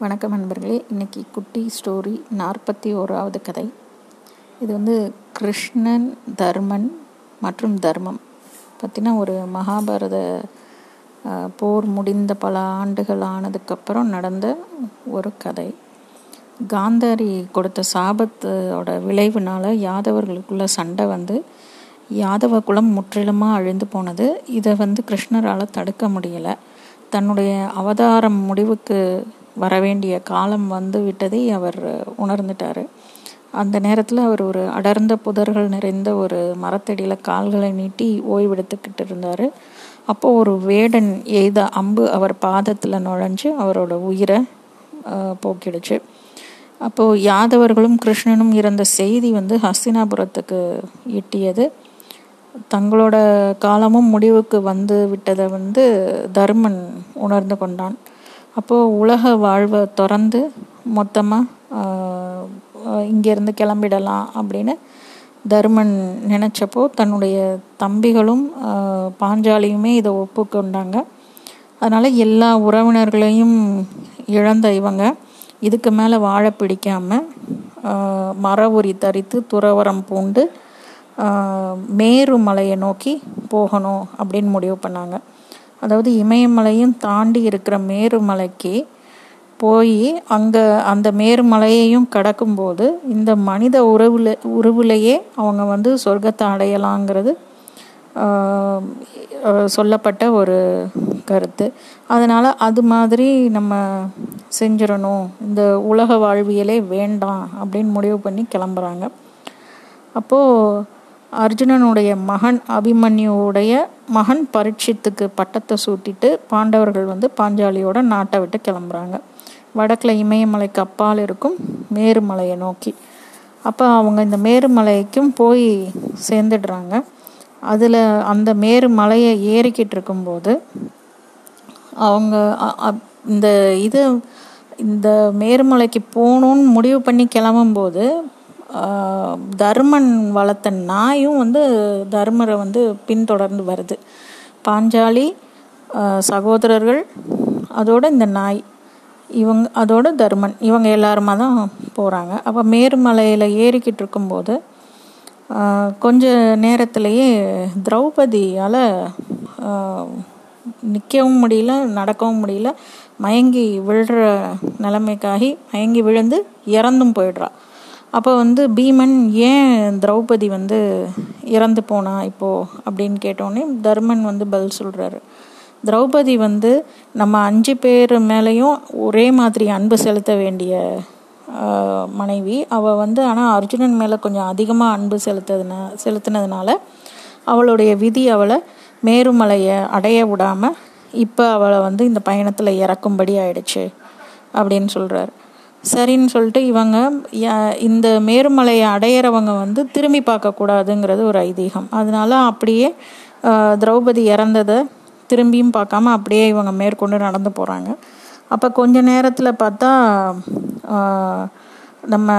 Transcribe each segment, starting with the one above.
வணக்கம் நண்பர்களே. இன்றைக்கி குட்டி ஸ்டோரி நாற்பத்தி ஓராவது கதை. இது வந்து கிருஷ்ணன் தர்மன் மற்றும் தர்மம். பற்றின ஒரு மகாபாரத போர் முடிந்த பல ஆண்டுகள் ஆனதுக்கப்புறம் நடந்த ஒரு கதை. காந்தாரி கொடுத்த சாபத்தோட விளைவுனால யாதவர்களுக்குள்ள சண்டை வந்து யாதவ குலம் முற்றிலுமாக அழிந்து போனது. இதை வந்து கிருஷ்ணரால் தடுக்க முடியலை. தன்னுடைய அவதாரம் முடிவுக்கு வரவேண்டிய காலம் வந்து விட்டதை அவர் உணர்ந்துட்டார். அந்த நேரத்தில் அவர் ஒரு அடர்ந்த புதர்கள் நிறைந்த ஒரு மரத்தடியில் கால்களை நீட்டி ஓய்வெடுத்துக்கிட்டு இருந்தார். அப்போது ஒரு வேடன் எய்த அம்பு அவர் பாதத்தில் நுழைஞ்சு அவரோட உயிரை போக்கிடுச்சு. அப்போது யாதவர்களும் கிருஷ்ணனும் இறந்த செய்தி வந்து ஹஸ்தினாபுரத்துக்கு எட்டியது. தங்களோட காலமும் முடிவுக்கு வந்து விட்டதை வந்து தர்மன் உணர்ந்து கொண்டான். அப்போது உலக வாழ்வை திறந்து மொத்தமாக இங்கேருந்து கிளம்பிடலாம் அப்படின்னு தர்மன் நினச்சப்போ தன்னுடைய தம்பிகளும் பாஞ்சாலியுமே இதை ஒப்புக்கொண்டாங்க. அதனால் எல்லா உறவினர்களையும் இழந்த இவங்க. இதுக்கு மேலே வாழ பிடிக்காமல் மர உரி தரித்து துறவரம் பூண்டு மேரு மலையை நோக்கி போகணும் அப்படின்னு முடிவு பண்ணாங்க. அதாவது இமயமலையும் தாண்டி இருக்கிற மேருமலைக்கு போய் அங்கே அந்த மேருமலையையும் கடக்கும்போது இந்த மனித உறவுல உறவுலையே அவங்க வந்து சொர்க்கத்தை அடையலாங்கிறது சொல்லப்பட்ட ஒரு கருத்து. அதனால் அது மாதிரி நம்ம செஞ்சிடணும். இந்த உலக வாழ்வியலே வேண்டாம் அப்படின்னு முடிவு பண்ணி கிளம்புறாங்க. அப்போது அர்ஜுனனுடைய மகன் அபிமன்யுவுடைய மகன் பரீட்சித்துக்கு பட்டத்தை சூட்டிட்டு பாண்டவர்கள் வந்து பாஞ்சாலியோட நாட்டை விட்டு கிளம்புறாங்க. வடக்கில் இமயமலைக்கு அப்பால் இருக்கும் மேருமலையை நோக்கி. அப்போ அவங்க இந்த மேருமலைக்கும் போய் சேர்ந்துடுறாங்க. அதில் அந்த மேருமலையை ஏறிக்கிட்டு இருக்கும்போது அவங்க அ- இந்த இது இந்த மேருமலைக்கு போகணுன்னு முடிவு பண்ணி கிளம்பும்போது தர்மன் வளர்த்த நாயும் வந்து தர்மரை வந்து பின்தொடர்ந்து வருது. பாஞ்சாலி சகோதரர்கள் அதோட இந்த நாய் இவங்க அதோட தர்மன் இவங்க எல்லாருமா தான் போகிறாங்க அப்போ மேருமலையில் ஏறிக்கிட்டு இருக்கும்போது கொஞ்ச நேரத்திலேயே திரௌபதியால் நிற்கவும் முடியல நடக்கவும் முடியல மயங்கி விழுற நிலைமைக்காகி மயங்கி விழுந்து இறந்தும் போயிடுறா. அப்போ வந்து பீமன் ஏன் திரௌபதி வந்து இறந்து போனா இப்போது அப்படின்னு கேட்டோடனே தர்மன் வந்து பதில் சொல்கிறாரு திரௌபதி வந்து நம்ம அஞ்சு பேர் மேலேயும் ஒரே மாதிரி அன்பு செலுத்த வேண்டிய மனைவி. அவள் வந்து ஆனால் அர்ஜுனன் மேலே கொஞ்சம் அதிகமாக அன்பு செலுத்ததுனா செலுத்தினதுனால அவளுடைய விதி அவளை மேருமலையை அடைய விடாமல் இப்போ அவளை வந்து இந்த பயணத்தில் இறக்கும்படி ஆயிடுச்சு அப்படின்னு சொல்கிறார் சரின்னு சொல்லிட்டு இவங்க ய- இந்த மேருமலையை அடையிறவங்க வந்து திரும்பி பார்க்கக்கூடாதுங்கிறது ஒரு ஐதீகம். அதனால அப்படியே திரௌபதி இறந்ததை திரும்பியும் பார்க்காம அப்படியே இவங்க மேற்கொண்டு நடந்து போகிறாங்க அப்போ கொஞ்ச நேரத்தில் பார்த்தா நம்ம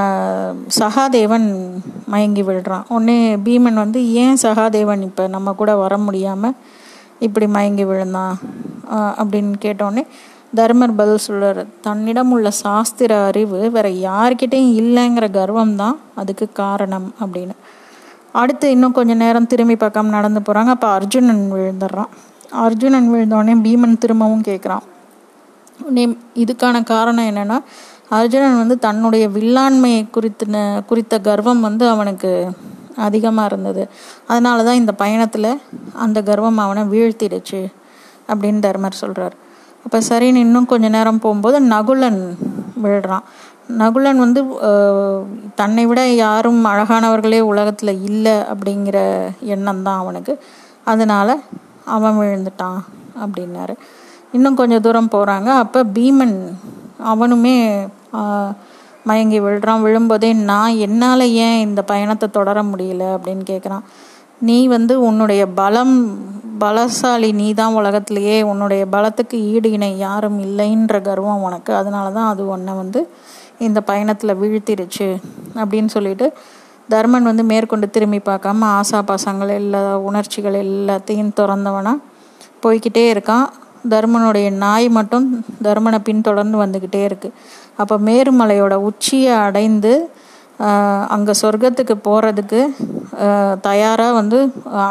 சகாதேவன் மயங்கி விழுறான். உடனே பீமன் வந்து ஏன் சகாதேவன் இப்போ நம்ம கூட வர முடியாமல் இப்படி மயங்கி விழுந்தான்? அப்படின்னு கேட்டோடனே தர்மர் பதில் சொல்கிறார் தன்னிடம் உள்ள சாஸ்திர அறிவு வேற யார்கிட்டையும் இல்லைங்கிற கர்வம் தான் அதுக்கு காரணம் அப்படின்னு. அடுத்து இன்னும் கொஞ்சம் நேரம் திரும்பி பார்க்காம நடந்து போகிறாங்க அப்போ அர்ஜுனன் விழுந்துடுறான். அர்ஜுனன் விழுந்தோடனே பீமன் திரும்பவும் கேட்குறான். நீ இதுக்கான காரணம் என்னன்னா அர்ஜுனன் வந்து தன்னுடைய வில்லாண்மையை குறித்தின குறித்த கர்வம் வந்து அவனுக்கு அதிகமாக இருந்தது. அதனால தான் இந்த பயணத்தில் அந்த கர்வம் அவனை வீழ்த்திடுச்சு அப்படின்னு தர்மர் சொல்கிறார் அப்போ சரின்னு இன்னும் கொஞ்ச நேரம் போகும்போது நகுலன் விழுறான். நகுலன் வந்து தன்னை விட யாரும் அழகானவர்களே உலகத்தில் இல்லை அப்படிங்கிற எண்ணம் தான் அவனுக்கு. அதனால் அவன் விழுந்துட்டான் அப்படின்னாரு. இன்னும் கொஞ்சம் தூரம் போகிறாங்க அப்போ பீமன் அவனுமே மயங்கி விழுறான். விழும்போதே நான் என்னால் ஏன் இந்த பயணத்தை தொடர முடியல? அப்படின்னு கேட்குறான் நீ வந்து உன்னுடைய பலம் பலசாலி நீ தான் உலகத்திலேயே உன்னுடைய பலத்துக்கு ஈடு இணை யாரும் இல்லைன்ற கர்வம் உனக்கு. அதனால தான் அது உன்னை வந்து இந்த பயணத்தில் வீழ்த்திருச்சு அப்படின்னு சொல்லிட்டு தர்மன் வந்து மேற்கொண்டு திரும்பி பார்க்காம ஆசா பாசங்கள் எல்லா உணர்ச்சிகள் எல்லாத்தையும் திறந்தவனா போய்கிட்டே இருக்கான். தர்மனுடைய நாய் மட்டும் தர்மனை பின்தொடர்ந்து வந்துக்கிட்டே இருக்குது அப்போ மேருமலையோட உச்சியை அடைந்து அங்கே சொர்க்கத்துக்கு போகிறதுக்கு தயாராக வந்து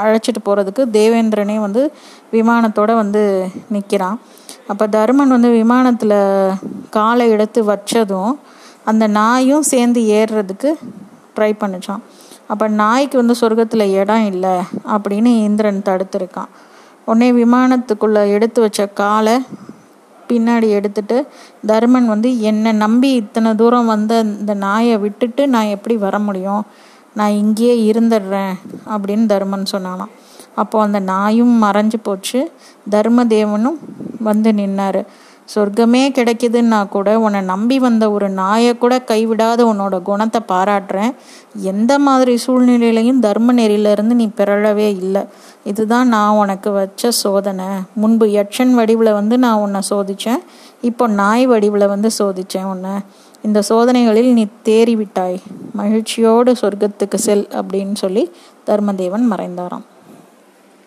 அழைச்சிட்டு போகிறதுக்கு தேவேந்திரனே வந்து விமானத்தோடு வந்து நிற்கிறான் அப்போ தருமன் வந்து விமானத்தில் காலை எடுத்து வச்சதும் அந்த நாயும் சேர்ந்து ஏறுறதுக்கு ட்ரை பண்ணிச்சான். அப்போ நாய்க்கு வந்து சொர்க்கத்தில் இடம் இல்லை அப்படின்னு இந்திரன் தடுத்துருக்கான். உடனே விமானத்துக்குள்ளே எடுத்து வச்ச காலை பின்னாடி எடுத்துட்டு தருமன் வந்து என்னை நம்பி இத்தனை தூரம் வந்த இந்த நாயை விட்டுட்டு நான் எப்படி வர முடியும்? நான் இங்கேயே இருந்துடுறேன் அப்படின்னு தருமன் சொன்னானாம். அப்போ அந்த நாயும் மறைஞ்சு போச்சு. தர்மதேவனும் வந்து நின்னார். சொர்க்கமே கிடைக்குதுன்னா கூட உன்னை நம்பி வந்த ஒரு நாயை கூட கைவிடாத உன்னோட குணத்தை பாராட்டுறேன். எந்த மாதிரி சூழ்நிலையிலையும் தர்ம நெறியிலேருந்து நீ பிறழவே இல்லை. இதுதான் நான் உனக்கு வச்ச சோதனை. முன்பு யட்சன் வடிவில் வந்து நான் உன்னை சோதித்தேன் இப்போ நாய் வடிவில் வந்து சோதித்தேன் உன்னை. இந்த சோதனைகளில் நீ தேறிவிட்டாய். மகிழ்ச்சியோடு சொர்க்கத்துக்கு செல் அப்படின்னு சொல்லி தர்மதேவன் மறைந்தாராம்.